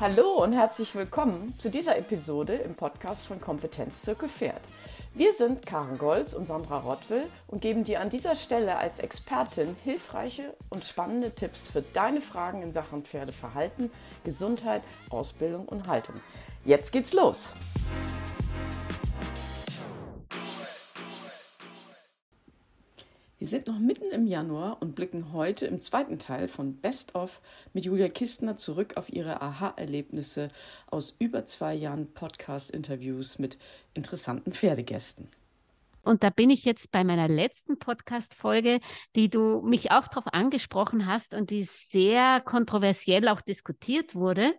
Hallo und herzlich willkommen zu dieser Episode im Podcast von Kompetenz Zirkel Pferd. Wir sind Karen Golz und Sandra Rottwill und geben dir an dieser Stelle als Expertin hilfreiche und spannende Tipps für deine Fragen in Sachen Pferdeverhalten, Gesundheit, Ausbildung und Haltung. Jetzt geht's los! Wir sind noch mitten im Januar und blicken heute im zweiten Teil von Best of mit Julia Kistner zurück auf ihre Aha-Erlebnisse aus über zwei Jahren Podcast-Interviews mit interessanten Pferdegästen. Und da bin ich jetzt bei meiner letzten Podcast-Folge, die du mich auch darauf angesprochen hast und die sehr kontroversiell auch diskutiert wurde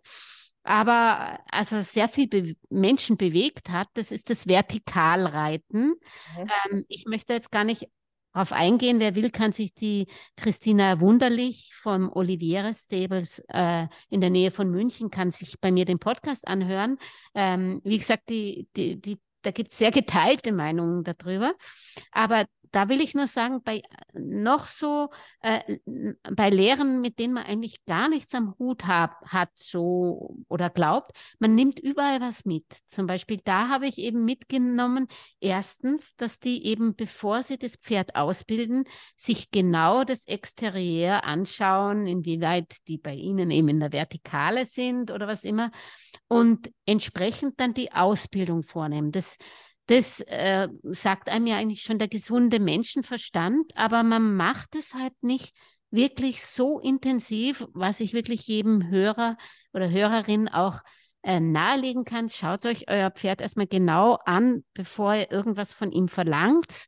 aber also sehr viel Be Menschen bewegt hat, das ist das Vertikalreiten. Mhm. Ähm, ich möchte jetzt gar nicht darauf eingehen. Wer will, kann sich die Christina Wunderlich vom Oliviere Stables äh, in der Nähe von München, kann sich bei mir den Podcast anhören. Ähm, wie gesagt, die, die, die, da gibt es sehr geteilte Meinungen darüber. Aber da will ich nur sagen, bei noch so, äh, bei Lehren, mit denen man eigentlich gar nichts am Hut hab, hat, so oder glaubt, man nimmt überall was mit. Zum Beispiel da habe ich eben mitgenommen, erstens, dass die eben, bevor sie das Pferd ausbilden, sich genau das Exterieur anschauen, inwieweit die bei ihnen eben in der Vertikale sind oder was immer und entsprechend dann die Ausbildung vornehmen. Das das äh, sagt einem ja eigentlich schon der gesunde Menschenverstand, aber man macht es halt nicht wirklich so intensiv, was ich wirklich jedem Hörer oder Hörerin auch äh, nahelegen kann. Schaut euch euer Pferd erstmal genau an, bevor ihr irgendwas von ihm verlangt.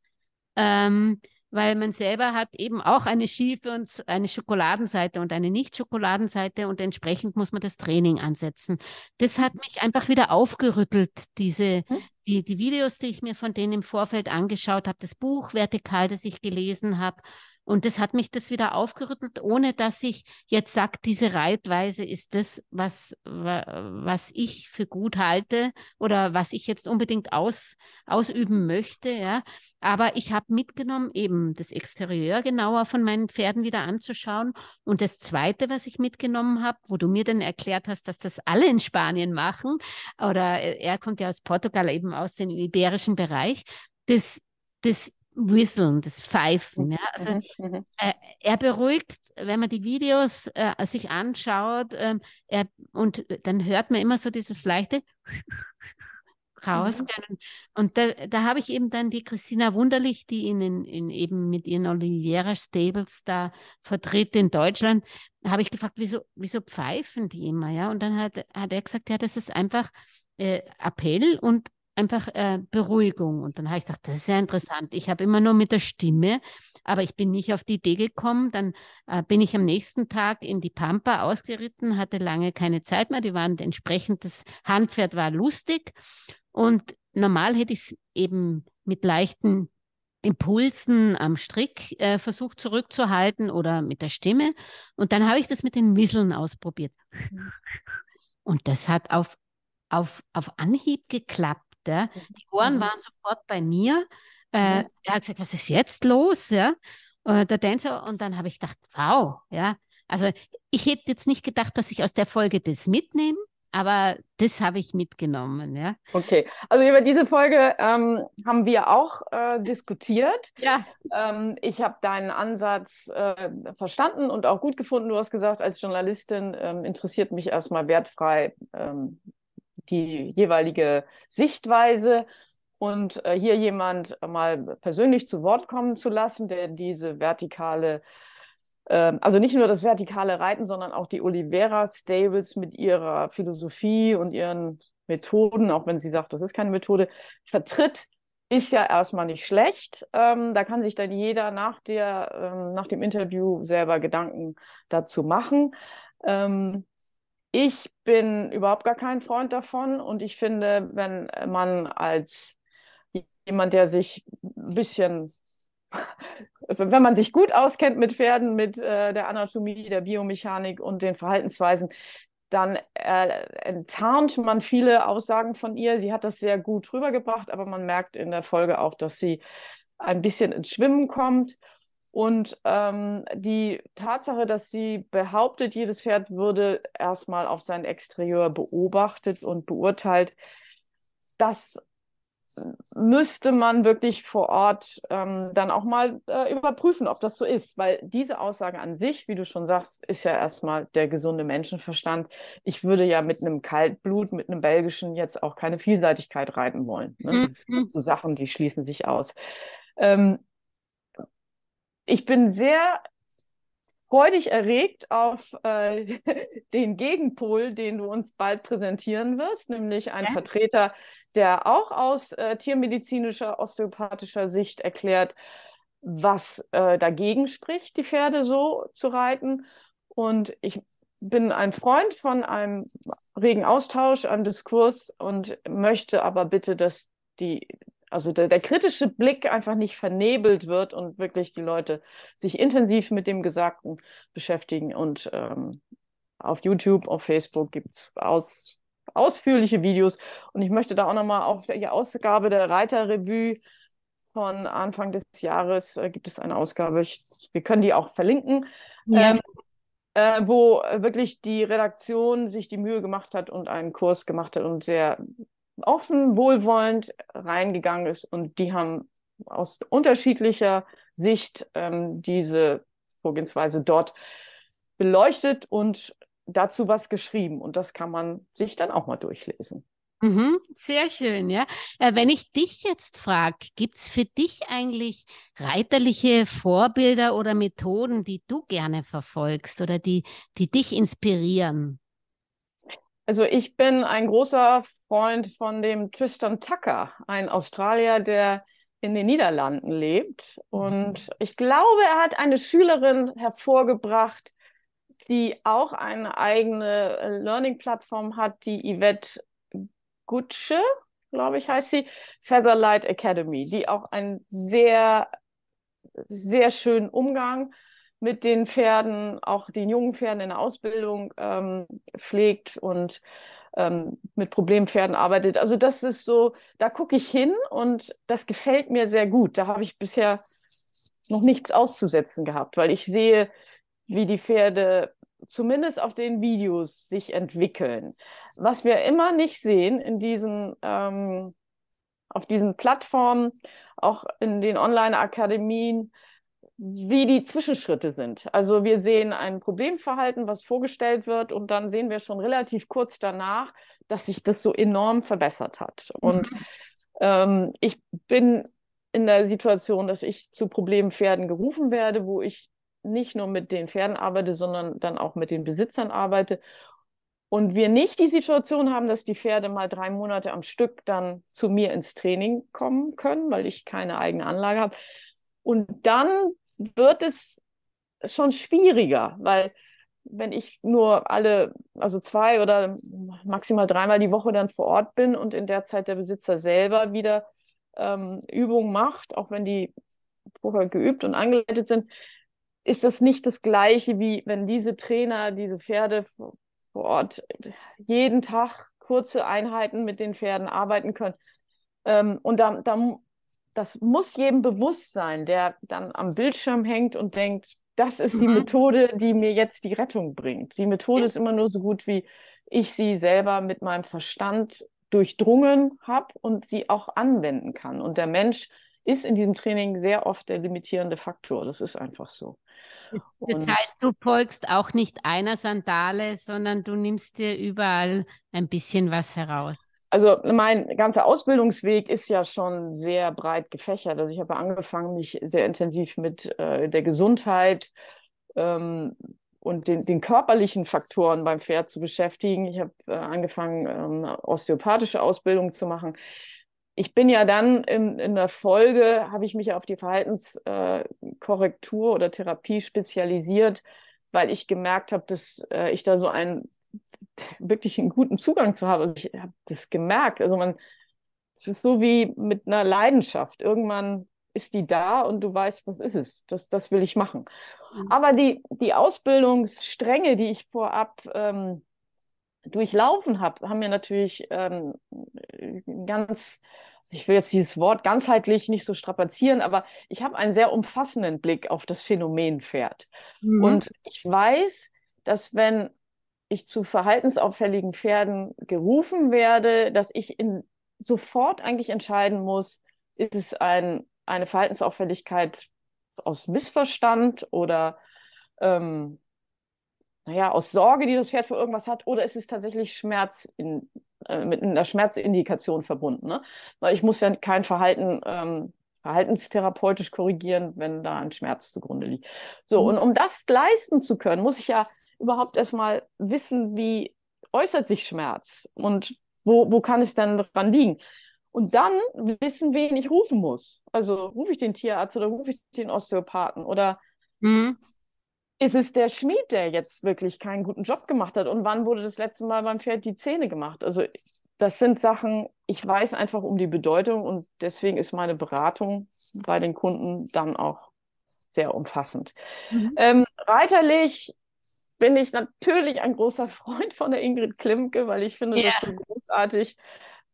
Ähm, weil man selber hat eben auch eine schiefe und eine Schokoladenseite und eine Nicht-Schokoladenseite und entsprechend muss man das Training ansetzen. Das hat mich einfach wieder aufgerüttelt, diese, mhm. die, die Videos, die ich mir von denen im Vorfeld angeschaut habe, das Buch Vertikal, das ich gelesen habe und das hat mich das wieder aufgerüttelt, ohne dass ich jetzt sage, diese Reitweise ist das, was, was ich für gut halte oder was ich jetzt unbedingt aus, ausüben möchte. Ja. Aber ich habe mitgenommen, eben das Exterieur genauer von meinen Pferden wieder anzuschauen. Und das Zweite, was ich mitgenommen habe, wo du mir dann erklärt hast, dass das alle in Spanien machen, oder er kommt ja aus Portugal, eben aus dem iberischen Bereich, das das Whistlen, das Pfeifen. Ja? Also, mhm, mhm. äh, er beruhigt, wenn man die Videos äh, sich anschaut, äh, er, und dann hört man immer so dieses leichte raus. Mhm. Und da, da habe ich eben dann die Christina Wunderlich, die ihn in, eben mit ihren Oliveira Stables da vertritt in Deutschland, habe ich gefragt, wieso, wieso pfeifen die immer? Ja? Und dann hat, hat er gesagt, ja, das ist einfach äh, Appell und einfach äh, Beruhigung. Und dann habe ich gedacht, das ist ja interessant. Ich habe immer nur mit der Stimme, aber ich bin nicht auf die Idee gekommen. Dann äh, bin ich am nächsten Tag in die Pampa ausgeritten, hatte lange keine Zeit mehr. Die waren entsprechend, das Handpferd war lustig. Und normal hätte ich es eben mit leichten Impulsen am Strick äh, versucht zurückzuhalten oder mit der Stimme. Und dann habe ich das mit den Wisseln ausprobiert. Mhm. Und das hat auf, auf, auf Anhieb geklappt. Ja. Mhm. Die Ohren mhm. waren sofort bei mir. Äh, mhm. Er hat gesagt, was ist jetzt los? Ja. Äh, der Tänzer, und dann habe ich gedacht, wow, ja. Also ich hätte jetzt nicht gedacht, dass ich aus der Folge das mitnehme, aber das habe ich mitgenommen, ja. Okay, also über diese Folge ähm, haben wir auch äh, diskutiert. Ja. Ähm, ich habe deinen Ansatz äh, verstanden und auch gut gefunden. Du hast gesagt, als Journalistin ähm, interessiert mich erstmal wertfrei ähm, die jeweilige Sichtweise und äh, hier jemand mal persönlich zu Wort kommen zu lassen, der diese vertikale, äh, also nicht nur das vertikale Reiten, sondern auch die Olivera Stables mit ihrer Philosophie und ihren Methoden, auch wenn sie sagt, das ist keine Methode, vertritt, ist ja erstmal nicht schlecht. Ähm, da kann sich dann jeder nach, der, ähm, nach dem Interview selber Gedanken dazu machen. Ähm, ich bin überhaupt gar kein Freund davon und ich finde, wenn man als jemand, der sich ein bisschen, wenn man sich gut auskennt mit Pferden, mit äh, der Anatomie, der Biomechanik und den Verhaltensweisen, dann äh, enttarnt man viele Aussagen von ihr. Sie hat das sehr gut rübergebracht, aber man merkt in der Folge auch, dass sie ein bisschen ins Schwimmen kommt. Und ähm, die Tatsache, dass sie behauptet, jedes Pferd würde erstmal auf sein Exterieur beobachtet und beurteilt, das müsste man wirklich vor Ort ähm, dann auch mal äh, überprüfen, ob das so ist. Weil diese Aussage an sich, wie du schon sagst, ist ja erstmal der gesunde Menschenverstand. Ich würde ja mit einem Kaltblut, mit einem belgischen jetzt auch keine Vielseitigkeit reiten wollen. Ne? Das sind so Sachen, die schließen sich aus. Ähm, ich bin sehr freudig erregt auf äh, den Gegenpol, den du uns bald präsentieren wirst, nämlich ein ja. Vertreter, der auch aus äh, tiermedizinischer, osteopathischer Sicht erklärt, was äh, dagegen spricht, die Pferde so zu reiten. Und ich bin ein Freund von einem regen Austausch, einem Diskurs und möchte aber bitte, dass die also der, der, kritische Blick einfach nicht vernebelt wird und wirklich die Leute sich intensiv mit dem Gesagten beschäftigen. Und ähm, auf YouTube, auf Facebook gibt es aus, ausführliche Videos. Und ich möchte da auch nochmal auf die Ausgabe der Reiterrevue von Anfang des Jahres äh, gibt es eine Ausgabe. Ich, wir können die auch verlinken. Ja. Ähm, äh, wo wirklich die Redaktion sich die Mühe gemacht hat und einen Kurs gemacht hat und sehr offen, wohlwollend reingegangen ist und die haben aus unterschiedlicher Sicht ähm, diese Vorgehensweise dort beleuchtet und dazu was geschrieben. Und das kann man sich dann auch mal durchlesen. Mhm, sehr schön, ja. Äh, wenn ich dich jetzt frage, gibt es für dich eigentlich reiterliche Vorbilder oder Methoden, die du gerne verfolgst oder die, die dich inspirieren? Also ich bin ein großer Freund von dem Tristan Tucker, ein Australier, der in den Niederlanden lebt. Und ich glaube, er hat eine Schülerin hervorgebracht, die auch eine eigene Learning-Plattform hat, die Yvette Gutsche, glaube ich, heißt sie, Featherlight Academy, die auch einen sehr, sehr schönen Umgang mit den Pferden, auch den jungen Pferden in der Ausbildung ähm, pflegt und ähm, mit Problempferden arbeitet. Also das ist so, da gucke ich hin und das gefällt mir sehr gut. Da habe ich bisher noch nichts auszusetzen gehabt, weil ich sehe, wie die Pferde zumindest auf den Videos sich entwickeln. Was wir immer nicht sehen in diesen, ähm, auf diesen Plattformen, auch in den Online-Akademien, wie die Zwischenschritte sind. Also wir sehen ein Problemverhalten, was vorgestellt wird und dann sehen wir schon relativ kurz danach, dass sich das so enorm verbessert hat. Und mhm. ähm, ich bin in der Situation, dass ich zu Problempferden gerufen werde, wo ich nicht nur mit den Pferden arbeite, sondern dann auch mit den Besitzern arbeite. Und wir nicht die Situation haben, dass die Pferde mal drei Monate am Stück dann zu mir ins Training kommen können, weil ich keine eigene Anlage habe. Und dann wird es schon schwieriger, weil wenn ich nur alle, also zwei oder maximal dreimal die Woche dann vor Ort bin und in der Zeit der Besitzer selber wieder ähm, Übungen macht, auch wenn die vorher geübt und angeleitet sind, ist das nicht das Gleiche, wie wenn diese Trainer, diese Pferde vor Ort jeden Tag kurze Einheiten mit den Pferden arbeiten können. Ähm, und da, da das muss jedem bewusst sein, der dann am Bildschirm hängt und denkt, das ist die mhm. Methode, die mir jetzt die Rettung bringt. Die Methode ist immer nur so gut, wie ich sie selber mit meinem Verstand durchdrungen habe und sie auch anwenden kann. Und der Mensch ist in diesem Training sehr oft der limitierende Faktor. Das ist einfach so. Das und heißt, du folgst auch nicht einer Sandale, sondern du nimmst dir überall ein bisschen was heraus also mein ganzer Ausbildungsweg ist ja schon sehr breit gefächert. Also ich habe angefangen, mich sehr intensiv mit äh, der Gesundheit ähm, und den, den, körperlichen Faktoren beim Pferd zu beschäftigen. Ich habe äh, angefangen, ähm, osteopathische Ausbildung zu machen. Ich bin ja dann in, in der Folge, habe ich mich auf die Verhaltenskorrektur äh, oder Therapie spezialisiert, weil ich gemerkt habe, dass äh, ich da so ein wirklich einen guten Zugang zu haben. Also ich habe das gemerkt. Also man, es ist so wie mit einer Leidenschaft. Irgendwann ist die da und du weißt, das ist es. Das, das will ich machen. Mhm. Aber die, die Ausbildungsstränge, die ich vorab ähm, durchlaufen habe, haben mir natürlich ähm, ganz ich will jetzt dieses Wort ganzheitlich nicht so strapazieren, aber ich habe einen sehr umfassenden Blick auf das Phänomen Pferd. Mhm. Und ich weiß, dass wenn ich zu verhaltensauffälligen Pferden gerufen werde, dass ich in, sofort eigentlich entscheiden muss, ist es ein, eine Verhaltensauffälligkeit aus Missverstand oder ähm, naja, aus Sorge, die das Pferd für irgendwas hat, oder ist es tatsächlich Schmerz in, äh, mit einer Schmerzindikation verbunden? Ne? Weil ich muss ja kein Verhalten ähm, verhaltenstherapeutisch korrigieren, wenn da ein Schmerz zugrunde liegt. So, mhm. und um das leisten zu können, muss ich ja überhaupt erstmal wissen, wie äußert sich Schmerz und wo, wo kann es dann dran liegen? Und dann wissen, wen ich rufen muss. Also rufe ich den Tierarzt oder rufe ich den Osteopathen oder mhm ist es der Schmied, der jetzt wirklich keinen guten Job gemacht hat? Und wann wurde das letzte Mal beim Pferd die Zähne gemacht? Also das sind Sachen, ich weiß einfach um die Bedeutung und deswegen ist meine Beratung bei den Kunden dann auch sehr umfassend. Mhm. Ähm, reiterlich bin ich natürlich ein großer Freund von der Ingrid Klimke, weil ich finde yeah. das so großartig,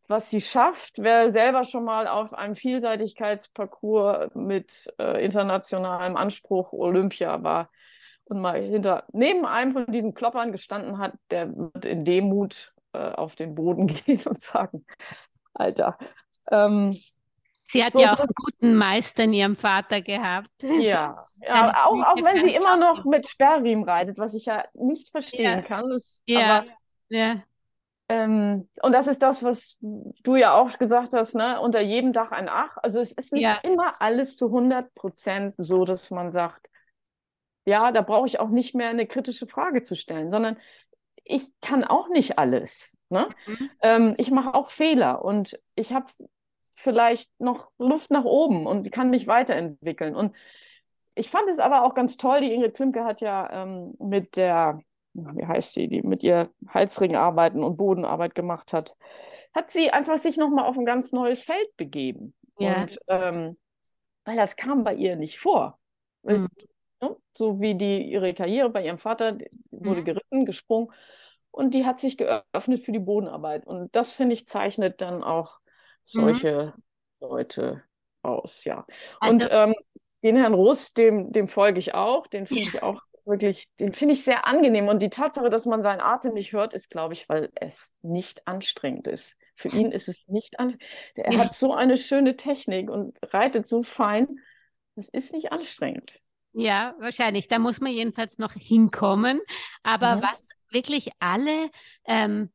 was sie schafft. Wer selber schon mal auf einem Vielseitigkeitsparcours mit äh, internationalem Anspruch Olympia war, und mal hinter neben einem von diesen Kloppern gestanden hat, der wird in Demut äh, auf den Boden gehen und sagen, Alter. Ähm, sie hat so ja auch einen guten Meister in ihrem Vater gehabt. Ja, ja auch, auch wenn sie immer noch mit Sperrriemen reitet, was ich ja nicht verstehen ja. kann. Das, ja, aber, ja. Ähm, und das ist das, was du ja auch gesagt hast, ne? unter jedem Dach ein Ach. Also es ist nicht ja. immer alles zu 100 Prozent so, dass man sagt, ja, da brauche ich auch nicht mehr eine kritische Frage zu stellen, sondern ich kann auch nicht alles. Ne? Mhm. Ähm, ich mache auch Fehler und ich habe vielleicht noch Luft nach oben und kann mich weiterentwickeln. Und ich fand es aber auch ganz toll, die Ingrid Klimke hat ja ähm, mit der, wie heißt sie, die mit ihr Halsringarbeiten und Bodenarbeit gemacht hat, hat sie einfach sich nochmal auf ein ganz neues Feld begeben. Ja. Und ähm, weil das kam bei ihr nicht vor. Mhm. Ne? So wie die ihre Karriere bei ihrem Vater wurde mhm. geritten, gesprungen und die hat sich geöffnet für die Bodenarbeit. Und das, finde ich, zeichnet dann auch solche mhm. Leute aus, ja. Also, und ähm, den Herrn Russ, dem, dem folge ich auch, den finde ich auch wirklich, den finde ich sehr angenehm. Und die Tatsache, dass man seinen Atem nicht hört, ist, glaube ich, weil es nicht anstrengend ist. Für ihn ist es nicht anstrengend. Er hat so eine schöne Technik und reitet so fein. Es ist nicht anstrengend. Ja, wahrscheinlich. Da muss man jedenfalls noch hinkommen. Aber mhm. was wirklich alle ähm,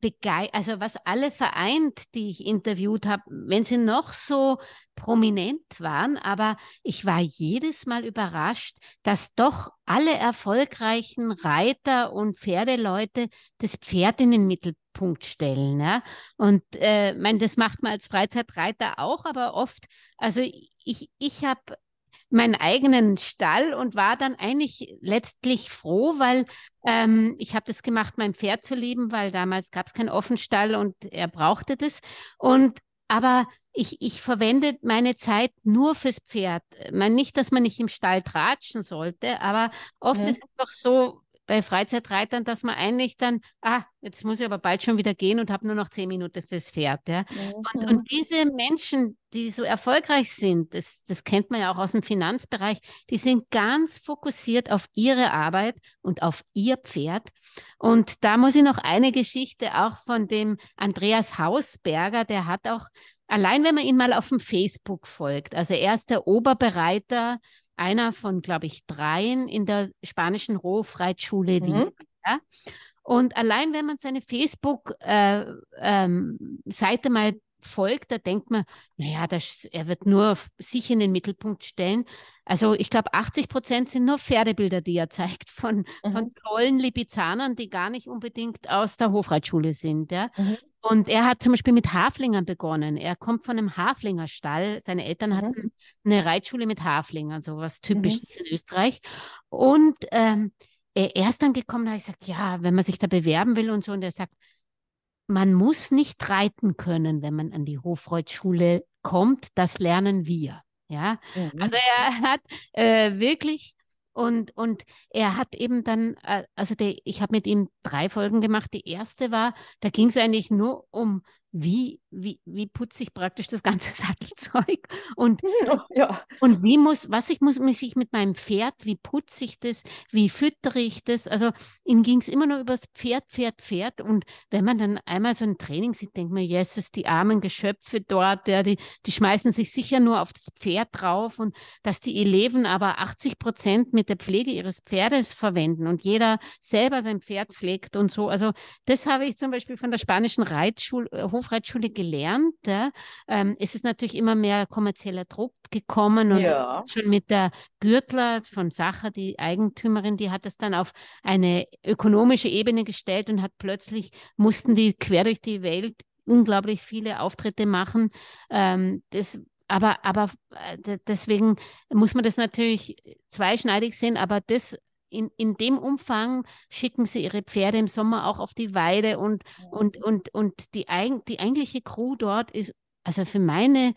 also was alle vereint, die ich interviewt habe, wenn sie noch so prominent waren, aber ich war jedes Mal überrascht, dass doch alle erfolgreichen Reiter und Pferdeleute das Pferd in den Mittelpunkt stellen. Ja? Und äh, mein, das macht man als Freizeitreiter auch, aber oft, also ich, ich habe meinen eigenen Stall und war dann eigentlich letztlich froh, weil ähm, ich habe das gemacht, mein Pferd zu lieben, weil damals gab es keinen Offenstall und er brauchte das. Und aber ich, ich verwende meine Zeit nur fürs Pferd. Ich meine nicht, dass man nicht im Stall tratschen sollte, aber oft ja. ist es doch so, bei Freizeitreitern, dass man eigentlich dann, ah, jetzt muss ich aber bald schon wieder gehen und habe nur noch zehn Minuten fürs Pferd. Ja? Mhm. Und, und diese Menschen, die so erfolgreich sind, das, das kennt man ja auch aus dem Finanzbereich, die sind ganz fokussiert auf ihre Arbeit und auf ihr Pferd. Und da muss ich noch eine Geschichte auch von dem Andreas Hausberger, der hat auch Allein wenn man ihn mal auf dem Facebook folgt, also er ist der Oberbereiter einer von, glaube ich, dreien in der spanischen Rohfreitschule mhm. Wien. Ja? Und allein wenn man seine Facebook-Seite äh, ähm, mal folgt, da denkt man, naja, das, er wird nur sich in den Mittelpunkt stellen. Also ich glaube, 80 Prozent sind nur Pferdebilder, die er zeigt von, mhm. von tollen Lipizanern, die gar nicht unbedingt aus der Hofreitschule sind. Ja? Mhm. Und er hat zum Beispiel mit Haflingern begonnen. Er kommt von einem Haflingerstall. Seine Eltern mhm. hatten eine Reitschule mit Haflingern, so was Typisches mhm. in Österreich. Und ähm, er ist dann gekommen, da habe ich gesagt, ja, wenn man sich da bewerben will und so. Und er sagt, man muss nicht reiten können, wenn man an die Hofreitschule kommt. Das lernen wir. Ja, mhm. also er hat äh, wirklich und, und er hat eben dann, äh, also der, ich habe mit ihm drei Folgen gemacht. Die erste war, da ging es eigentlich nur um wie, wie, wie putze ich praktisch das ganze Sattelzeug und, ja. und wie muss, was ich muss, muss ich mit meinem Pferd, wie putze ich das, wie füttere ich das? Also ihm ging es immer nur über das Pferd, Pferd, Pferd. Und wenn man dann einmal so ein Training sieht, denkt man, Jesus, die armen Geschöpfe dort, ja, die, die schmeißen sich sicher nur auf das Pferd drauf und dass die Eleven aber 80 Prozent mit der Pflege ihres Pferdes verwenden und jeder selber sein Pferd pflegt und so. Also das habe ich zum Beispiel von der spanischen Reitschule, Hofreitschule gelernt. Ja. Ähm, es ist natürlich immer mehr kommerzieller Druck gekommen und ja. schon mit der Gürtler von Sacher, die Eigentümerin, die hat das dann auf eine ökonomische Ebene gestellt und hat plötzlich mussten die quer durch die Welt unglaublich viele Auftritte machen. Ähm, das aber, aber äh, deswegen muss man das natürlich zweischneidig sehen, aber das in, in dem Umfang schicken sie ihre Pferde im Sommer auch auf die Weide und, ja. und, und, und die, die eigentliche Crew dort ist, also für meine,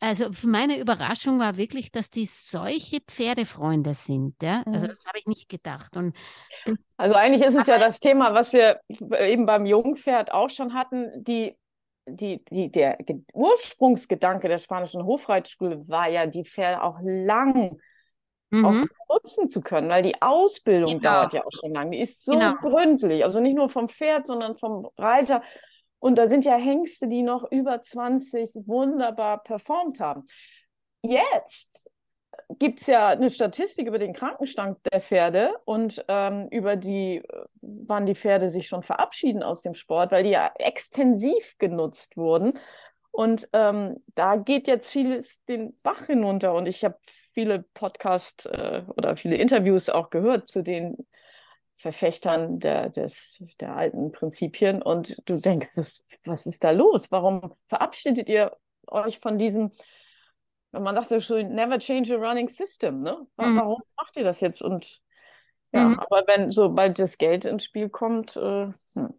also für meine Überraschung war wirklich, dass die solche Pferdefreunde sind. Ja? Also das habe ich nicht gedacht. Und also eigentlich ist es ja das Thema, was wir eben beim Jungpferd auch schon hatten, die die, die, der Ursprungsgedanke der spanischen Hofreitschule war ja, die Pferde auch lang mhm. auch nutzen zu können, weil die Ausbildung genau. dauert ja auch schon lange. Die ist so genau. gründlich, also nicht nur vom Pferd, sondern vom Reiter. Und da sind ja Hengste, die noch über 20 wunderbar performt haben. Jetzt gibt es ja eine Statistik über den Krankenstand der Pferde und ähm, über die, wann die Pferde sich schon verabschieden aus dem Sport, weil die ja extensiv genutzt wurden. Und ähm, da geht jetzt vieles den Bach hinunter. Und ich habe viele Podcasts äh, oder viele Interviews auch gehört zu den Verfechtern der, des, der alten Prinzipien. Und du denkst, das, was ist da los? Warum verabschiedet ihr euch von diesem, man sagt ja schon, never change a running system, ne? Mhm. Warum macht ihr das jetzt? Und ja, mhm. aber wenn sobald das Geld ins Spiel kommt, äh, hm.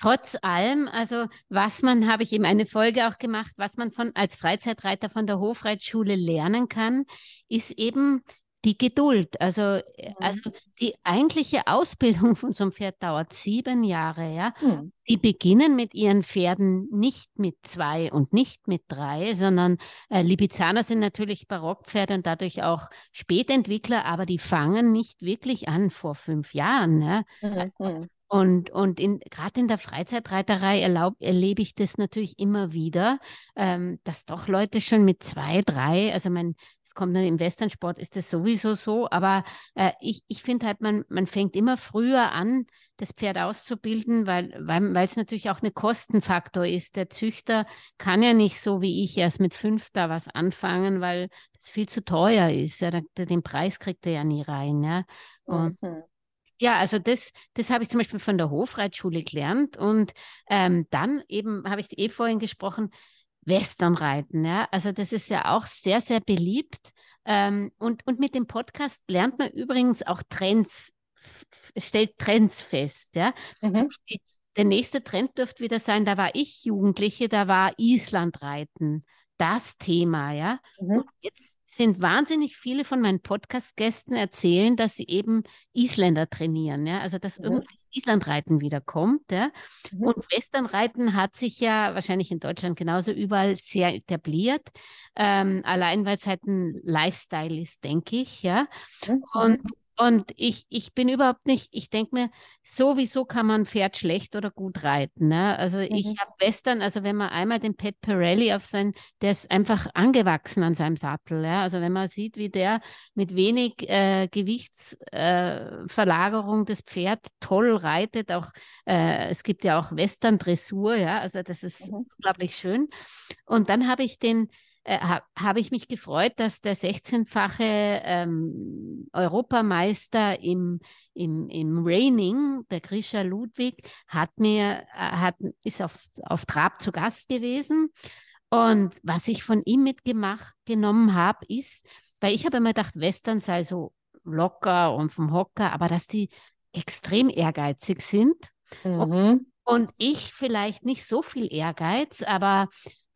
Trotz allem, also was man, habe ich eben eine Folge auch gemacht, was man von als Freizeitreiter von der Hofreitschule lernen kann, ist eben die Geduld. Also, mhm. also die eigentliche Ausbildung von so einem Pferd dauert sieben Jahre, ja. Mhm. Die beginnen mit ihren Pferden nicht mit zwei und nicht mit drei, sondern äh, Lipizzaner sind natürlich Barockpferde und dadurch auch Spätentwickler, aber die fangen nicht wirklich an vor fünf Jahren. Ja? Mhm. Also, und, und in, gerade in der Freizeitreiterei erlaub, erlebe ich das natürlich immer wieder, ähm, dass doch Leute schon mit zwei, drei, also mein, es kommt dann im Westernsport, ist das sowieso so, aber äh, ich, ich finde halt, man, man fängt immer früher an, das Pferd auszubilden, weil weil es natürlich auch ein Kostenfaktor ist. Der Züchter kann ja nicht so wie ich erst mit fünf da was anfangen, weil das viel zu teuer ist. Ja, den Preis kriegt er ja nie rein. Ja. Und, mhm. Ja, also das, das habe ich zum Beispiel von der Hofreitschule gelernt. Und ähm, dann eben habe ich eh vorhin gesprochen, Westernreiten. Ja? Also das ist ja auch sehr, sehr beliebt. Ähm, und, und mit dem Podcast lernt man übrigens auch Trends, stellt Trends fest. Ja? Mhm. Der nächste Trend dürfte wieder sein, da war ich Jugendliche, da war Islandreiten das Thema, ja. Mhm. Jetzt sind wahnsinnig viele von meinen Podcast-Gästen erzählen, dass sie eben Isländer trainieren, ja. Also dass mhm. irgendwie das Islandreiten wiederkommt, ja. Mhm. Und Westernreiten hat sich ja wahrscheinlich in Deutschland genauso überall sehr etabliert. Ähm, allein weil es halt ein Lifestyle ist, denke ich, ja. Mhm. Und und ich, ich bin überhaupt nicht, ich denke mir, sowieso kann man ein Pferd schlecht oder gut reiten. Ne? Also mhm. ich habe Western, also wenn man einmal den Pat Pirelli auf sein, der ist einfach angewachsen an seinem Sattel. Ja? Also wenn man sieht, wie der mit wenig äh, Gewichtsverlagerung äh, das Pferd toll reitet, auch äh, es gibt ja auch Western-Dressur, ja, also das ist mhm. unglaublich schön. Und dann habe ich den äh, ha, habe ich mich gefreut, dass der 16-fache ähm, Europameister im, im, im Raining, der Grisha Ludwig, hat mir, äh, hat, ist auf, auf Trab zu Gast gewesen. Und was ich von ihm mitgemacht genommen habe, ist, weil ich habe immer gedacht, Western sei so locker und vom Hocker, aber dass die extrem ehrgeizig sind. Mhm. Und, und ich vielleicht nicht so viel Ehrgeiz, aber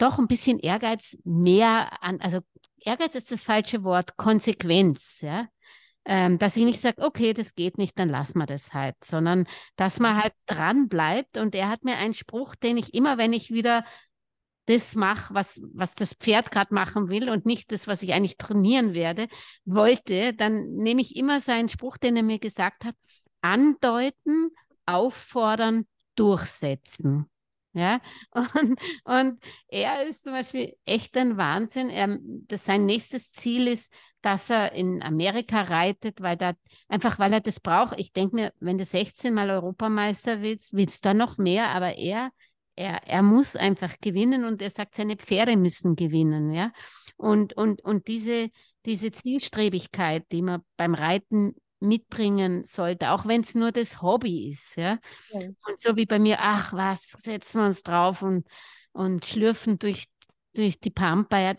doch ein bisschen Ehrgeiz mehr an, also Ehrgeiz ist das falsche Wort, Konsequenz, ja. ähm, dass ich nicht sage, okay, das geht nicht, dann lassen wir das halt, sondern dass man halt dran bleibt. Und er hat mir einen Spruch, den ich immer, wenn ich wieder das mache, was, was das Pferd gerade machen will und nicht das, was ich eigentlich trainieren werde, wollte, dann nehme ich immer seinen Spruch, den er mir gesagt hat, andeuten, auffordern, durchsetzen. Ja, und, und er ist zum Beispiel echt ein Wahnsinn. Er, das, sein nächstes Ziel ist, dass er in Amerika reitet, weil da einfach, weil er das braucht. Ich denke mir, wenn du 16 Mal Europameister willst, willst du da noch mehr, aber er, er, er muss einfach gewinnen und er sagt, seine Pferde müssen gewinnen, ja. Und, und, und diese, diese Zielstrebigkeit, die man beim Reiten mitbringen sollte, auch wenn es nur das Hobby ist. Ja? ja? Und so wie bei mir, ach was, setzen wir uns drauf und, und schlürfen durch, durch die Pampa. Ja,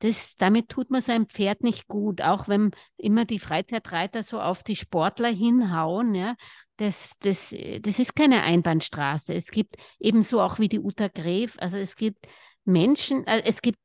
das, damit tut man seinem Pferd nicht gut, auch wenn immer die Freizeitreiter so auf die Sportler hinhauen. Ja? Das, das, das ist keine Einbahnstraße. Es gibt ebenso auch wie die Uta Gref, also es gibt Menschen, äh, es gibt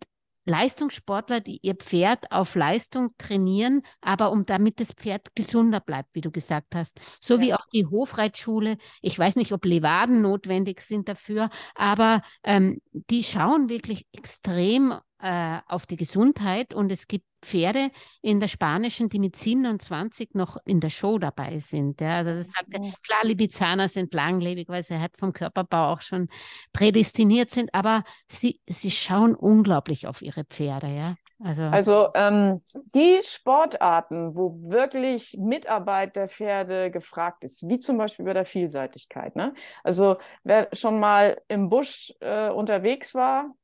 Leistungssportler, die ihr Pferd auf Leistung trainieren, aber um damit das Pferd gesunder bleibt, wie du gesagt hast. So ja. wie auch die Hofreitschule. Ich weiß nicht, ob Levaden notwendig sind dafür, aber ähm, die schauen wirklich extrem äh, auf die Gesundheit und es gibt Pferde in der spanischen, die mit 27 noch in der Show dabei sind. Ja. Also das sagt, mhm. klar, Libizzaner sind langlebig, weil sie halt vom Körperbau auch schon prädestiniert sind, aber sie, sie schauen unglaublich auf ihre Pferde. Ja. Also, also ähm, die Sportarten, wo wirklich Mitarbeit der Pferde gefragt ist, wie zum Beispiel bei der Vielseitigkeit. Ne? Also wer schon mal im Busch äh, unterwegs war,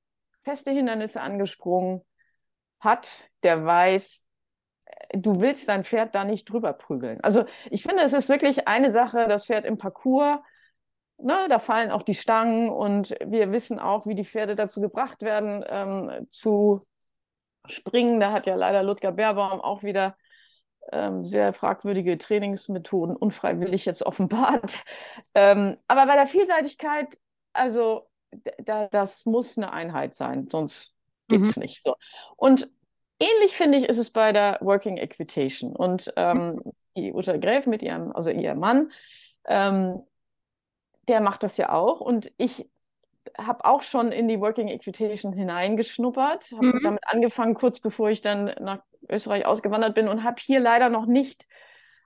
feste Hindernisse angesprungen hat, der weiß, du willst dein Pferd da nicht drüber prügeln. Also ich finde, es ist wirklich eine Sache, das Pferd im Parcours, ne, da fallen auch die Stangen und wir wissen auch, wie die Pferde dazu gebracht werden, ähm, zu springen. Da hat ja leider Ludger Beerbaum auch wieder ähm, sehr fragwürdige Trainingsmethoden unfreiwillig jetzt offenbart. Ähm, aber bei der Vielseitigkeit, also da, das muss eine Einheit sein, sonst geht es mhm. nicht. So. Und ähnlich finde ich, ist es bei der Working Equitation. Und ähm, mhm. die Uta Gräf mit ihrem, also ihr Mann, ähm, der macht das ja auch. Und ich habe auch schon in die Working Equitation hineingeschnuppert, habe mhm. damit angefangen, kurz bevor ich dann nach Österreich ausgewandert bin und habe hier leider noch nicht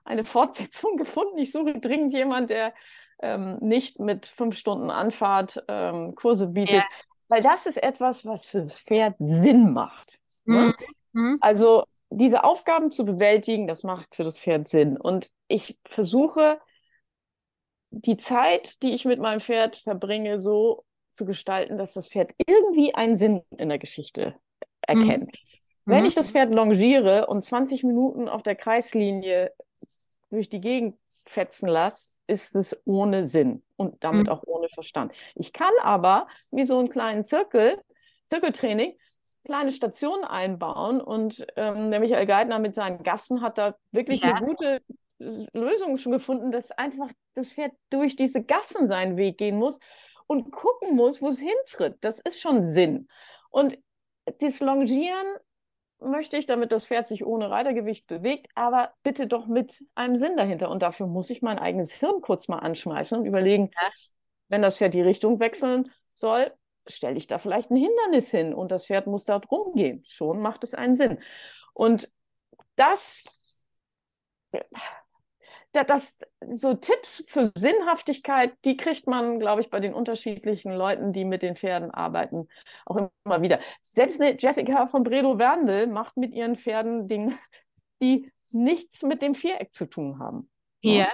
eine Fortsetzung gefunden. Ich suche dringend jemanden, der ähm, nicht mit fünf Stunden Anfahrt ähm, Kurse bietet, ja. weil das ist etwas, was für das Pferd Sinn macht. Ne? Mhm. Ne? Also diese Aufgaben zu bewältigen, das macht für das Pferd Sinn. Und ich versuche, die Zeit, die ich mit meinem Pferd verbringe, so zu gestalten, dass das Pferd irgendwie einen Sinn in der Geschichte erkennt. Mhm. Wenn mhm. ich das Pferd longiere und 20 Minuten auf der Kreislinie durch die Gegend fetzen lasse, ist es ohne Sinn und damit mhm. auch ohne Verstand. Ich kann aber wie so einen kleinen Zirkel, Zirkeltraining, kleine Stationen einbauen und ähm, der Michael Geithner mit seinen Gassen hat da wirklich ja. eine gute Lösung schon gefunden, dass einfach das Pferd durch diese Gassen seinen Weg gehen muss und gucken muss, wo es hintritt. Das ist schon Sinn. Und das Longieren möchte ich, damit das Pferd sich ohne Reitergewicht bewegt, aber bitte doch mit einem Sinn dahinter. Und dafür muss ich mein eigenes Hirn kurz mal anschmeißen und überlegen, wenn das Pferd die Richtung wechseln soll, stelle ich da vielleicht ein Hindernis hin und das Pferd muss da drum gehen. Schon macht es einen Sinn. Und das das, so Tipps für Sinnhaftigkeit, die kriegt man, glaube ich, bei den unterschiedlichen Leuten, die mit den Pferden arbeiten, auch immer wieder. Selbst Jessica von Bredow-Werndl macht mit ihren Pferden Dinge, die nichts mit dem Viereck zu tun haben. Ja.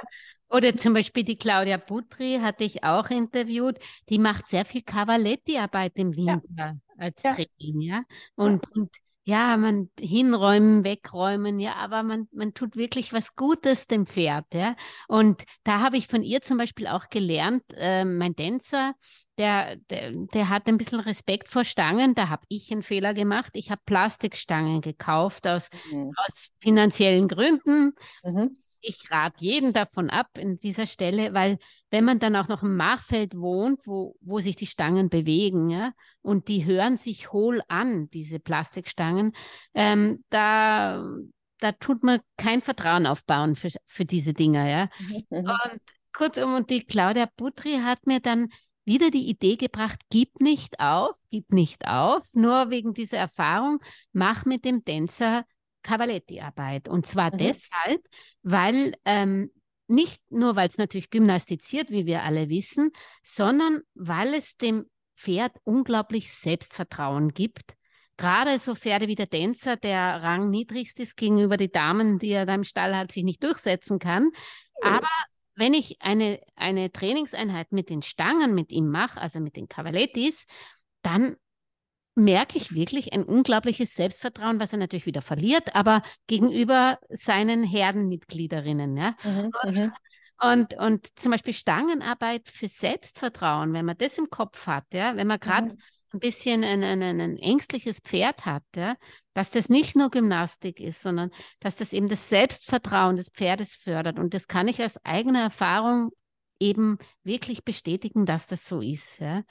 Oder zum Beispiel die Claudia Butri hatte ich auch interviewt. Die macht sehr viel Cavaletti-Arbeit im Winter ja. als ja. Training, ja. Und, ja. und ja, man hinräumen, wegräumen, ja, aber man, man tut wirklich was Gutes dem Pferd, ja. Und da habe ich von ihr zum Beispiel auch gelernt, äh, mein Tänzer, der, der, der hat ein bisschen Respekt vor Stangen. Da habe ich einen Fehler gemacht. Ich habe Plastikstangen gekauft aus, mhm. aus finanziellen Gründen. Mhm. Ich rate jeden davon ab in dieser Stelle, weil wenn man dann auch noch im Machfeld wohnt, wo, wo sich die Stangen bewegen, ja, und die hören sich hohl an, diese Plastikstangen, ähm, da da tut man kein Vertrauen aufbauen für, für diese Dinge, ja. Mhm. mhm. Und kurzum, und die Claudia Putri hat mir dann wieder die Idee gebracht, gib nicht auf, gib nicht auf, nur wegen dieser Erfahrung, mach mit dem Tänzer Cavaletti-Arbeit. Und zwar mhm. deshalb, weil ähm, nicht nur, weil es natürlich gymnastiziert, wie wir alle wissen, sondern weil es dem Pferd unglaublich Selbstvertrauen gibt. Gerade so Pferde wie der Tänzer, der rangniedrigst ist gegenüber den Damen, die er da im Stall hat, sich nicht durchsetzen kann. Aber wenn ich eine, eine Trainingseinheit mit den Stangen mit ihm mache, also mit den Cavalettis, dann merke ich wirklich ein unglaubliches Selbstvertrauen, was er natürlich wieder verliert, aber gegenüber seinen Herdenmitgliederinnen. Ja? Mhm, und, mhm. und, und, zum Beispiel Stangenarbeit für Selbstvertrauen, wenn man das im Kopf hat, ja, wenn man gerade mhm. Ein bisschen ein, ein, ein, ängstliches Pferd hat, ja, dass das nicht nur Gymnastik ist, sondern dass das eben das Selbstvertrauen des Pferdes fördert. Und das kann ich aus eigener Erfahrung eben wirklich bestätigen, dass das so ist. Ja?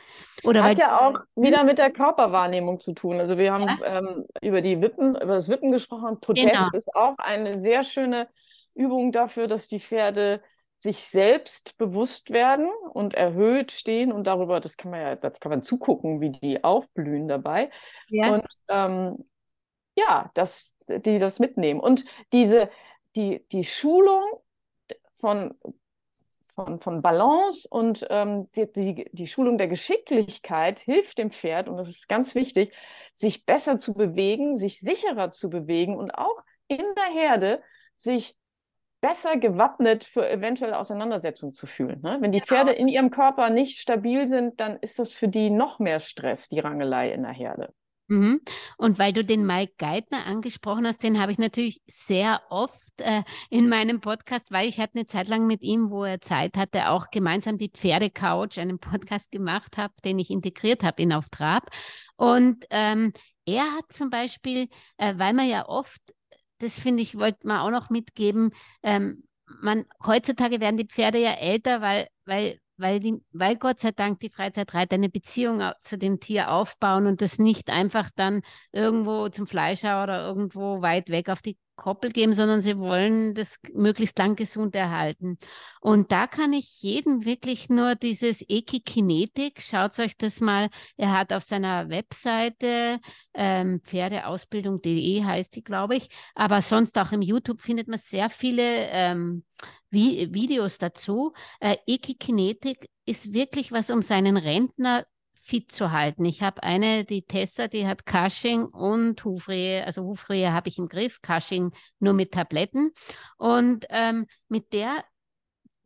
Oder Hat ja auch wieder mit der Körperwahrnehmung zu tun. Also wir haben ja? ähm, über die Wippen, über das Wippen gesprochen. Protest genau. ist auch eine sehr schöne Übung dafür, dass die Pferde sich selbst bewusst werden und erhöht stehen und darüber, das kann man ja, das kann man zugucken, wie die aufblühen dabei. Ja. Und ähm, ja, dass die das mitnehmen. Und diese, die, die Schulung von von, von Balance und ähm, die, die, die Schulung der Geschicklichkeit hilft dem Pferd, und das ist ganz wichtig, sich besser zu bewegen, sich sicherer zu bewegen und auch in der Herde sich besser gewappnet für eventuelle Auseinandersetzungen zu fühlen. Ne? Wenn die genau. Pferde in ihrem Körper nicht stabil sind, dann ist das für die noch mehr Stress, die Rangelei in der Herde. Mhm. Und weil du den Mike Geithner angesprochen hast, den habe ich natürlich sehr oft äh, in meinem Podcast, weil ich hatte eine Zeit lang mit ihm, wo er Zeit hatte, auch gemeinsam die Pferdecouch, einen Podcast gemacht habe, den ich integriert habe in Auf Trab. Und ähm, er hat zum Beispiel, äh, weil man ja oft, das finde ich, wollte man auch noch mitgeben, ähm, man, heutzutage werden die Pferde ja älter, weil, weil weil, die, weil Gott sei Dank die Freizeitreiter eine Beziehung zu dem Tier aufbauen und das nicht einfach dann irgendwo zum Fleischer oder irgendwo weit weg auf die Koppel geben, sondern sie wollen das möglichst lang gesund erhalten. Und da kann ich jedem wirklich nur dieses Ekikinetik, schaut euch das mal, er hat auf seiner Webseite ähm, Pferdeausbildung.de heißt die, glaube ich, aber sonst auch im YouTube findet man sehr viele ähm, Vi Videos dazu. Äh, Ekikinetik ist wirklich was, um seinen Rentner fit zu halten. Ich habe eine, die Tessa, die hat Cushing und Hufrehe, also Hufrehe habe ich im Griff, Cushing nur mit Tabletten. Und ähm, mit der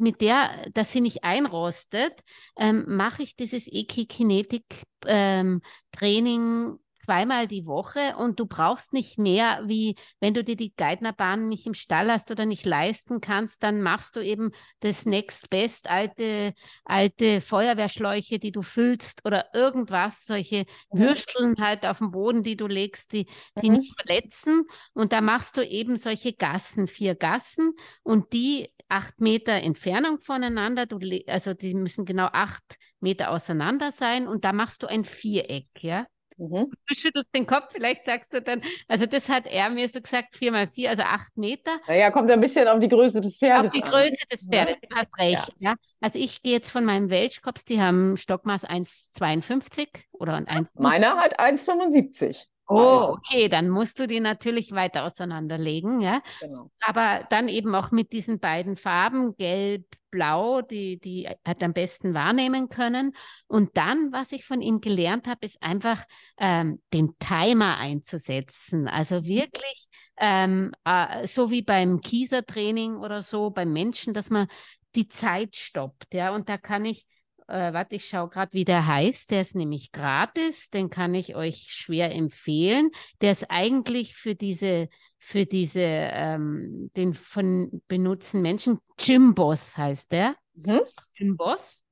mit der, dass sie nicht einrostet, ähm, mache ich dieses Ekikinetik-Training ähm, zweimal die Woche und du brauchst nicht mehr, wie wenn du dir die Geithnerbahn nicht im Stall hast oder nicht leisten kannst, dann machst du eben das Next Best, alte, alte Feuerwehrschläuche, die du füllst oder irgendwas, solche mhm. Würsteln halt auf dem Boden, die du legst, die, die mhm. nicht verletzen. Und da machst du eben solche Gassen, vier Gassen und die acht Meter Entfernung voneinander, du, also die müssen genau acht Meter auseinander sein und da machst du ein Viereck, ja. Mhm. Du schüttelst den Kopf, vielleicht sagst du dann, also das hat er mir so gesagt, vier mal vier, also acht Meter. Naja, kommt ein bisschen auf die Größe des Pferdes Auf die an. Größe des Pferdes, ja. du hast recht. Ja. ja. Also ich gehe jetzt von meinem Welschkops, die haben Stockmaß 1,52 oder 1. Meiner hat 1,75. Oh, also. okay, dann musst du die natürlich weiter auseinanderlegen, ja. Genau. Aber dann eben auch mit diesen beiden Farben, gelb, blau, die, die hat am besten wahrnehmen können. Und dann, was ich von ihm gelernt habe, ist einfach ähm, den Timer einzusetzen. Also mhm. wirklich ähm, äh, so wie beim Kiesertraining oder so, beim Menschen, dass man die Zeit stoppt, ja. Und da kann ich äh, warte, ich schaue gerade, wie der heißt. Der ist nämlich gratis, den kann ich euch schwer empfehlen. Der ist eigentlich für diese, für diese, ähm, den von benutzen Menschen, Gymboss heißt der. Mhm. Gymboss.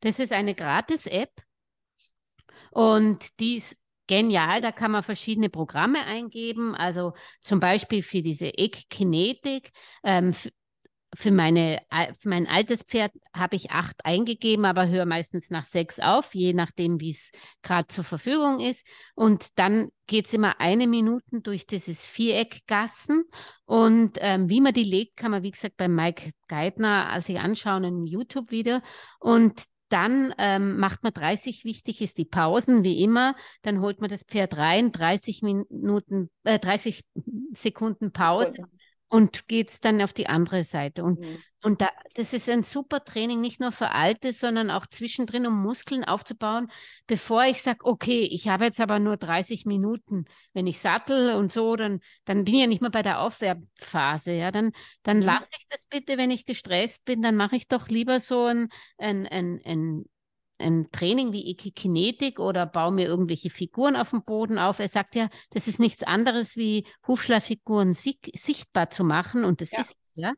Das ist eine Gratis-App und die ist genial. Da kann man verschiedene Programme eingeben, also zum Beispiel für diese Eckkinetik. Ähm, für, meine, für mein altes Pferd habe ich acht eingegeben, aber höre meistens nach sechs auf, je nachdem, wie es gerade zur Verfügung ist. Und dann geht es immer eine Minute durch dieses Viereckgassen. Und ähm, wie man die legt, kann man, wie gesagt, bei Mike Geithner sich anschauen einem YouTube-Video. Und dann ähm, macht man 30, wichtig ist die Pausen, wie immer. Dann holt man das Pferd rein, 30 Minuten, äh, 30 Sekunden Pause und geht es dann auf die andere Seite. Und, mhm. und da, das ist ein super Training, nicht nur für Alte, sondern auch zwischendrin, um Muskeln aufzubauen, bevor ich sage, okay, ich habe jetzt aber nur 30 Minuten. Wenn ich sattel und so, dann, dann bin ich ja nicht mehr bei der Aufwärmphase. Ja? Dann, dann mhm. lache ich das bitte, wenn ich gestresst bin, dann mache ich doch lieber so ein, ein, ein, ein ein Training wie Ekikinetik oder baue mir irgendwelche Figuren auf dem Boden auf. Er sagt ja, das ist nichts anderes wie Hufschleiffiguren sichtbar zu machen und das ja. ist es, ja.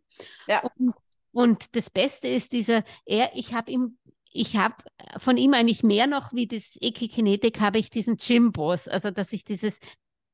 ja. Und, und das Beste ist dieser, er, ich habe ihm ich habe von ihm eigentlich mehr noch wie das Ekikinetik, habe ich diesen Gym-Boss, also dass ich dieses,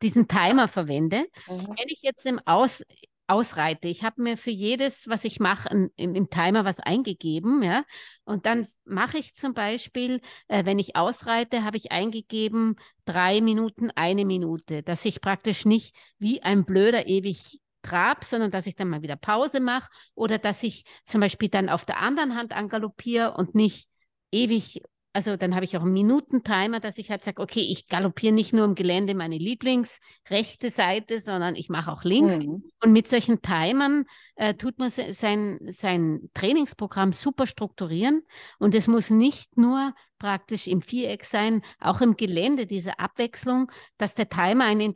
diesen Timer verwende. Mhm. Wenn ich jetzt im Aus, ausreite. Ich habe mir für jedes, was ich mache, im, im, Timer was eingegeben, ja. Und dann mache ich zum Beispiel, äh, wenn ich ausreite, habe ich eingegeben drei Minuten, eine Minute, dass ich praktisch nicht wie ein Blöder ewig trab, sondern dass ich dann mal wieder Pause mache oder dass ich zum Beispiel dann auf der anderen Hand angaloppiere und nicht ewig also dann habe ich auch einen Minutentimer, dass ich halt sage, okay, ich galoppiere nicht nur im Gelände meine Lieblingsrechte Seite, sondern ich mache auch links. Mhm. Und mit solchen Timern äh, tut man sein, sein Trainingsprogramm super strukturieren. Und es muss nicht nur praktisch im Viereck sein, auch im Gelände, diese Abwechslung, dass der Timer einen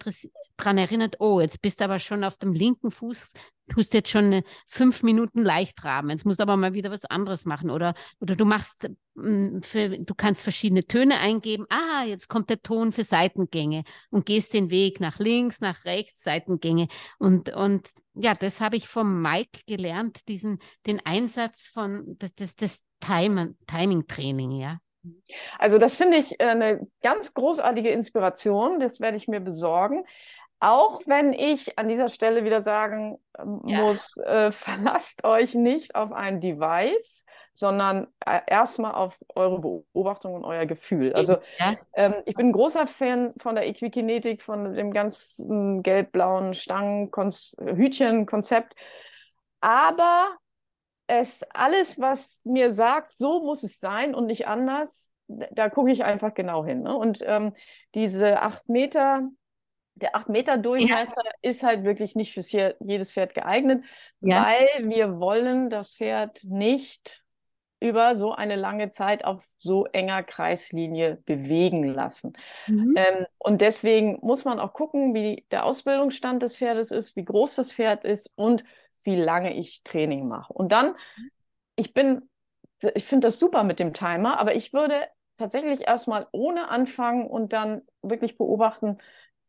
daran erinnert, oh, jetzt bist du aber schon auf dem linken Fuß, tust jetzt schon fünf Minuten leicht traben, jetzt musst du aber mal wieder was anderes machen. Oder, oder du machst, mm, für, du kannst verschiedene Töne eingeben, ah, jetzt kommt der Ton für Seitengänge und gehst den Weg nach links, nach rechts, Seitengänge. Und, und ja, das habe ich vom Mike gelernt, diesen, den Einsatz von, das, das, das Timing-Training, ja. Also das finde ich äh, eine ganz großartige Inspiration. Das werde ich mir besorgen. Auch wenn ich an dieser Stelle wieder sagen ähm, ja. muss, äh, verlasst euch nicht auf ein Device, sondern äh, erstmal auf eure Beobachtung und euer Gefühl. Also ja. ähm, ich bin ein großer Fan von der Equikinetik, von dem ganzen gelb-blauen Stangen-Hütchen-Konzept. Aber es alles, was mir sagt, so muss es sein und nicht anders, da gucke ich einfach genau hin. Ne? Und ähm, diese acht Meter, der acht Meter Durchmesser ja. ist halt wirklich nicht für jedes Pferd geeignet, ja. weil wir wollen das Pferd nicht über so eine lange Zeit auf so enger Kreislinie bewegen lassen. Mhm. Ähm, und deswegen muss man auch gucken, wie der Ausbildungsstand des Pferdes ist, wie groß das Pferd ist und wie lange ich Training mache. Und dann, ich bin, ich finde das super mit dem Timer, aber ich würde tatsächlich erstmal ohne anfangen und dann wirklich beobachten,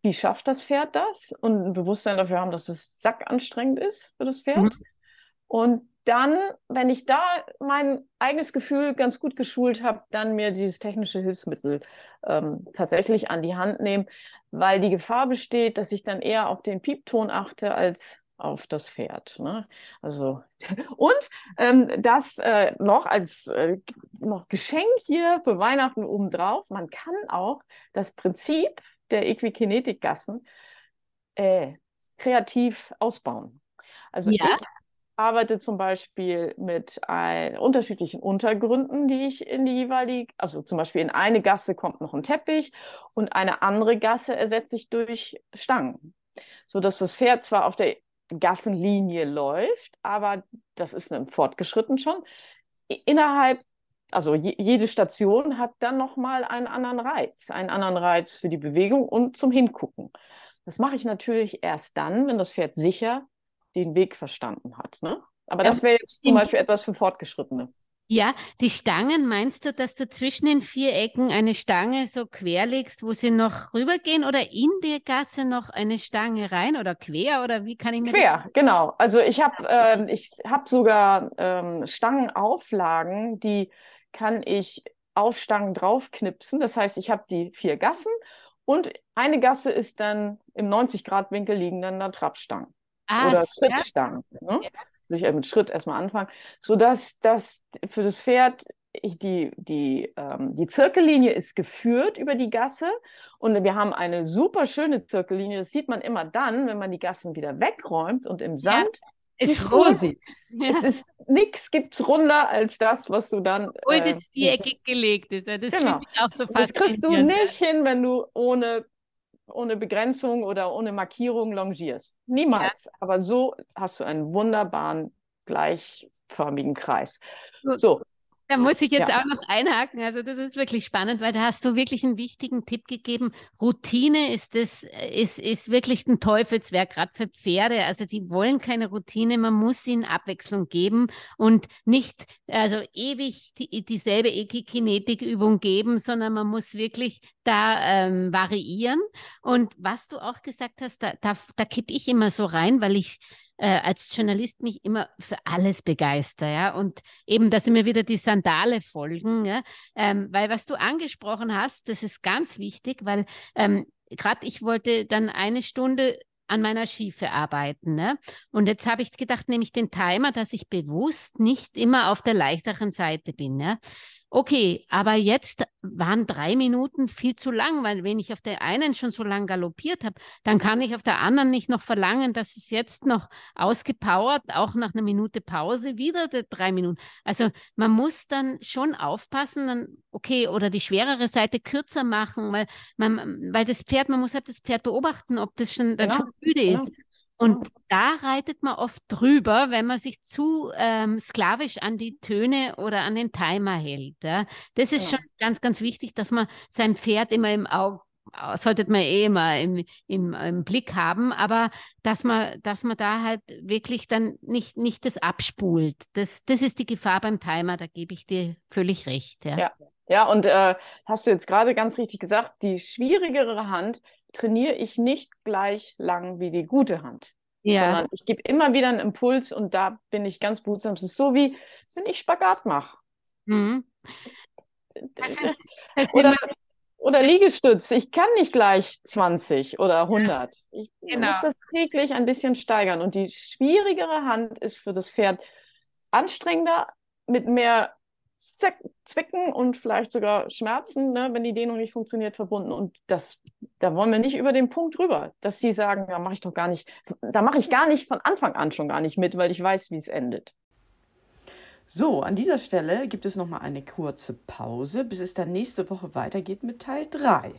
wie schafft das Pferd das und ein Bewusstsein dafür haben, dass es sackanstrengend ist für das Pferd. Mhm. Und dann, wenn ich da mein eigenes Gefühl ganz gut geschult habe, dann mir dieses technische Hilfsmittel ähm, tatsächlich an die Hand nehmen, weil die Gefahr besteht, dass ich dann eher auf den Piepton achte als auf das Pferd. Ne? Also und ähm, das äh, noch als äh, noch Geschenk hier für Weihnachten obendrauf. Man kann auch das Prinzip der Equikinetikgassen äh, kreativ ausbauen. Also ja. ich arbeite zum Beispiel mit ein, unterschiedlichen Untergründen, die ich in die jeweilige, also zum Beispiel in eine Gasse kommt noch ein Teppich und eine andere Gasse ersetze ich durch Stangen so dass das Pferd zwar auf der Gassenlinie läuft, aber das ist ein fortgeschritten schon. Innerhalb, also je, jede Station hat dann nochmal einen anderen Reiz, einen anderen Reiz für die Bewegung und zum Hingucken. Das mache ich natürlich erst dann, wenn das Pferd sicher den Weg verstanden hat. Ne? Aber das wäre jetzt zum Beispiel etwas für Fortgeschrittene. Ja, die Stangen, meinst du, dass du zwischen den vier Ecken eine Stange so quer legst, wo sie noch rübergehen oder in die Gasse noch eine Stange rein oder quer oder wie kann ich mir Quer, das... genau. Also ich habe äh, ich hab sogar ähm, Stangenauflagen, die kann ich auf Stangen draufknipsen. Das heißt, ich habe die vier Gassen und eine Gasse ist dann im 90-Grad-Winkel liegender Trappstangen ah, oder Schrittstangen. Ne? Ja. durch einen Schritt erstmal anfangen, sodass das für das Pferd die, die, ähm, die Zirkellinie ist geführt über die Gasse und wir haben eine super schöne Zirkellinie. Das sieht man immer dann, wenn man die Gassen wieder wegräumt und im Sand ja, ist rosig. Ja. Es ist nichts gibt's runder als das, was du dann. Obwohl äh, das viereckig gelegt ist. Das genau. ich auch so Das kriegst du nicht hin, wenn du ohne ohne Begrenzung oder ohne Markierung longierst. Niemals. Ja. Aber so hast du einen wunderbaren, gleichförmigen Kreis. So, da muss ich jetzt ja. auch noch einhaken. Also das ist wirklich spannend, weil da hast du wirklich einen wichtigen Tipp gegeben. Routine ist das, ist, ist wirklich ein Teufelswerk, gerade für Pferde. Also die wollen keine Routine, man muss ihnen Abwechslung geben und nicht also ewig die, dieselbe Ekikinetikübung geben, sondern man muss wirklich da ähm, variieren. Und was du auch gesagt hast, da, da, da kipp ich immer so rein, weil ich äh, als Journalist mich immer für alles begeister, ja. Und eben, dass mir wieder die Sandale folgen, ja. Ähm, weil was du angesprochen hast, das ist ganz wichtig, weil ähm, gerade ich wollte dann eine Stunde an meiner Schiefe arbeiten. Ne? Und jetzt habe ich gedacht, nehme ich den Timer, dass ich bewusst nicht immer auf der leichteren Seite bin. Ne? Okay, aber jetzt waren drei Minuten viel zu lang, weil wenn ich auf der einen schon so lang galoppiert habe, dann kann ich auf der anderen nicht noch verlangen, dass es jetzt noch ausgepowert, auch nach einer Minute Pause, wieder drei Minuten. Also man muss dann schon aufpassen, dann, okay, oder die schwerere Seite kürzer machen, weil man, weil das Pferd, man muss halt das Pferd beobachten, ob das schon, dann genau, schon müde genau. ist. Und da reitet man oft drüber, wenn man sich zu ähm, sklavisch an die Töne oder an den Timer hält. Ja. Das ist ja. schon ganz, ganz wichtig, dass man sein Pferd immer im Auge sollte man eh immer im, im, im, Blick haben, aber dass man, dass man da halt wirklich dann nicht, nicht das abspult. Das, das ist die Gefahr beim Timer, da gebe ich dir völlig recht. Ja, ja, ja und äh, hast du jetzt gerade ganz richtig gesagt, die schwierigere Hand trainiere ich nicht gleich lang wie die gute Hand. Ja. Sondern ich gebe immer wieder einen Impuls und da bin ich ganz behutsam. Es ist so wie, wenn ich Spagat mache. Mhm. Oder, oder Liegestütz. Ich kann nicht gleich 20 oder 100. Ich genau. muss das täglich ein bisschen steigern. Und die schwierigere Hand ist für das Pferd anstrengender, mit mehr Zwicken und vielleicht sogar Schmerzen, ne, wenn die Dehnung nicht funktioniert, verbunden. Und das, da wollen wir nicht über den Punkt rüber, dass sie sagen, da mache ich doch gar nicht, da mache ich gar nicht von Anfang an schon gar nicht mit, weil ich weiß, wie es endet. So, an dieser Stelle gibt es nochmal eine kurze Pause, bis es dann nächste Woche weitergeht mit Teil 3.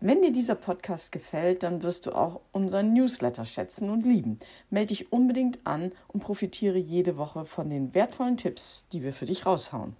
Wenn dir dieser Podcast gefällt, dann wirst du auch unseren Newsletter schätzen und lieben. Melde dich unbedingt an und profitiere jede Woche von den wertvollen Tipps, die wir für dich raushauen.